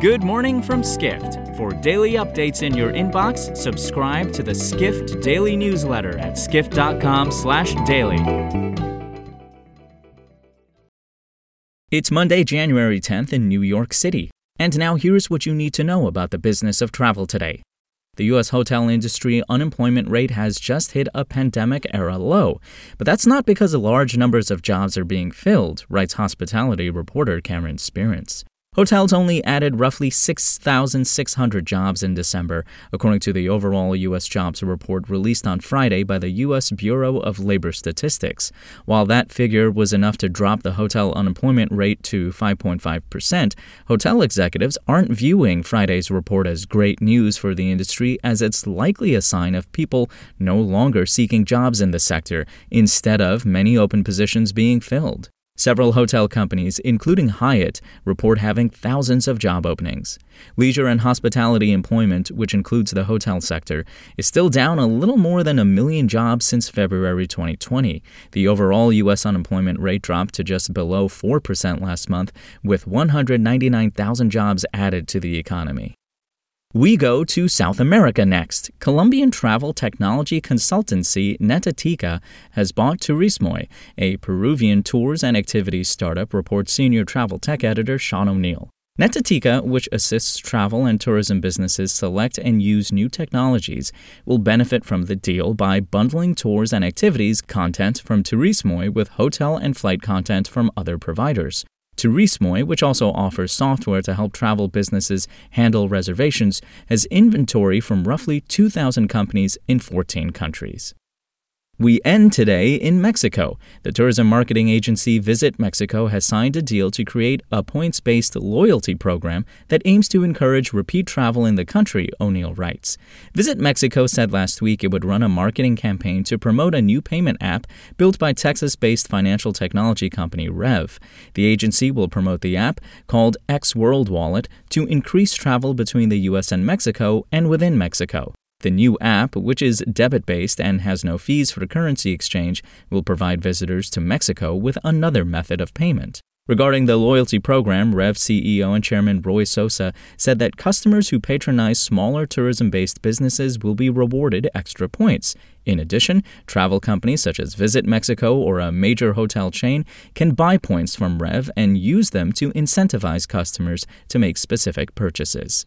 Good morning from Skift. For daily updates in your inbox, subscribe to the Skift Daily newsletter at skift.com/daily. It's Monday, January 10th in New York City. And now here's what you need to know about the business of travel today. The U.S. hotel industry unemployment rate has just hit a pandemic era low. But that's not because large numbers of jobs are being filled, writes hospitality reporter Cameron Sperance. Hotels only added roughly 6,600 jobs in December, according to the overall U.S. jobs report released on Friday by the U.S. Bureau of Labor Statistics. While that figure was enough to drop the hotel unemployment rate to 5.5%, hotel executives aren't viewing Friday's report as great news for the industry, as it's likely a sign of people no longer seeking jobs in the sector, instead of many open positions being filled. Several hotel companies, including Hyatt, report having thousands of job openings. Leisure and hospitality employment, which includes the hotel sector, is still down a little more than a million jobs since February 2020. The overall U.S. unemployment rate dropped to just below 4% last month, with 199,000 jobs added to the economy. We go to South America next. Colombian travel technology consultancy Netactica has bought Turismoi, a Peruvian tours and activities startup, reports senior travel tech editor Sean O'Neill. Netactica, which assists travel and tourism businesses select and use new technologies, will benefit from the deal by bundling tours and activities content from Turismoi with hotel and flight content from other providers. Turismoi, which also offers software to help travel businesses handle reservations, has inventory from roughly 2,000 companies in 14 countries. We end today in Mexico. The tourism marketing agency Visit Mexico has signed a deal to create a points based loyalty program that aims to encourage repeat travel in the country, O'Neill writes. Visit Mexico said last week it would run a marketing campaign to promote a new payment app built by Texas based financial technology company Rev. The agency will promote the app, called X World Wallet, to increase travel between the U.S. and Mexico and within Mexico. The new app, which is debit based and has no fees for currency exchange, will provide visitors to Mexico with another method of payment. Regarding the loyalty program, Rev CEO and Chairman Roy Sosa said that customers who patronize smaller tourism based businesses will be rewarded extra points. In addition, travel companies such as Visit Mexico or a major hotel chain can buy points from Rev and use them to incentivize customers to make specific purchases.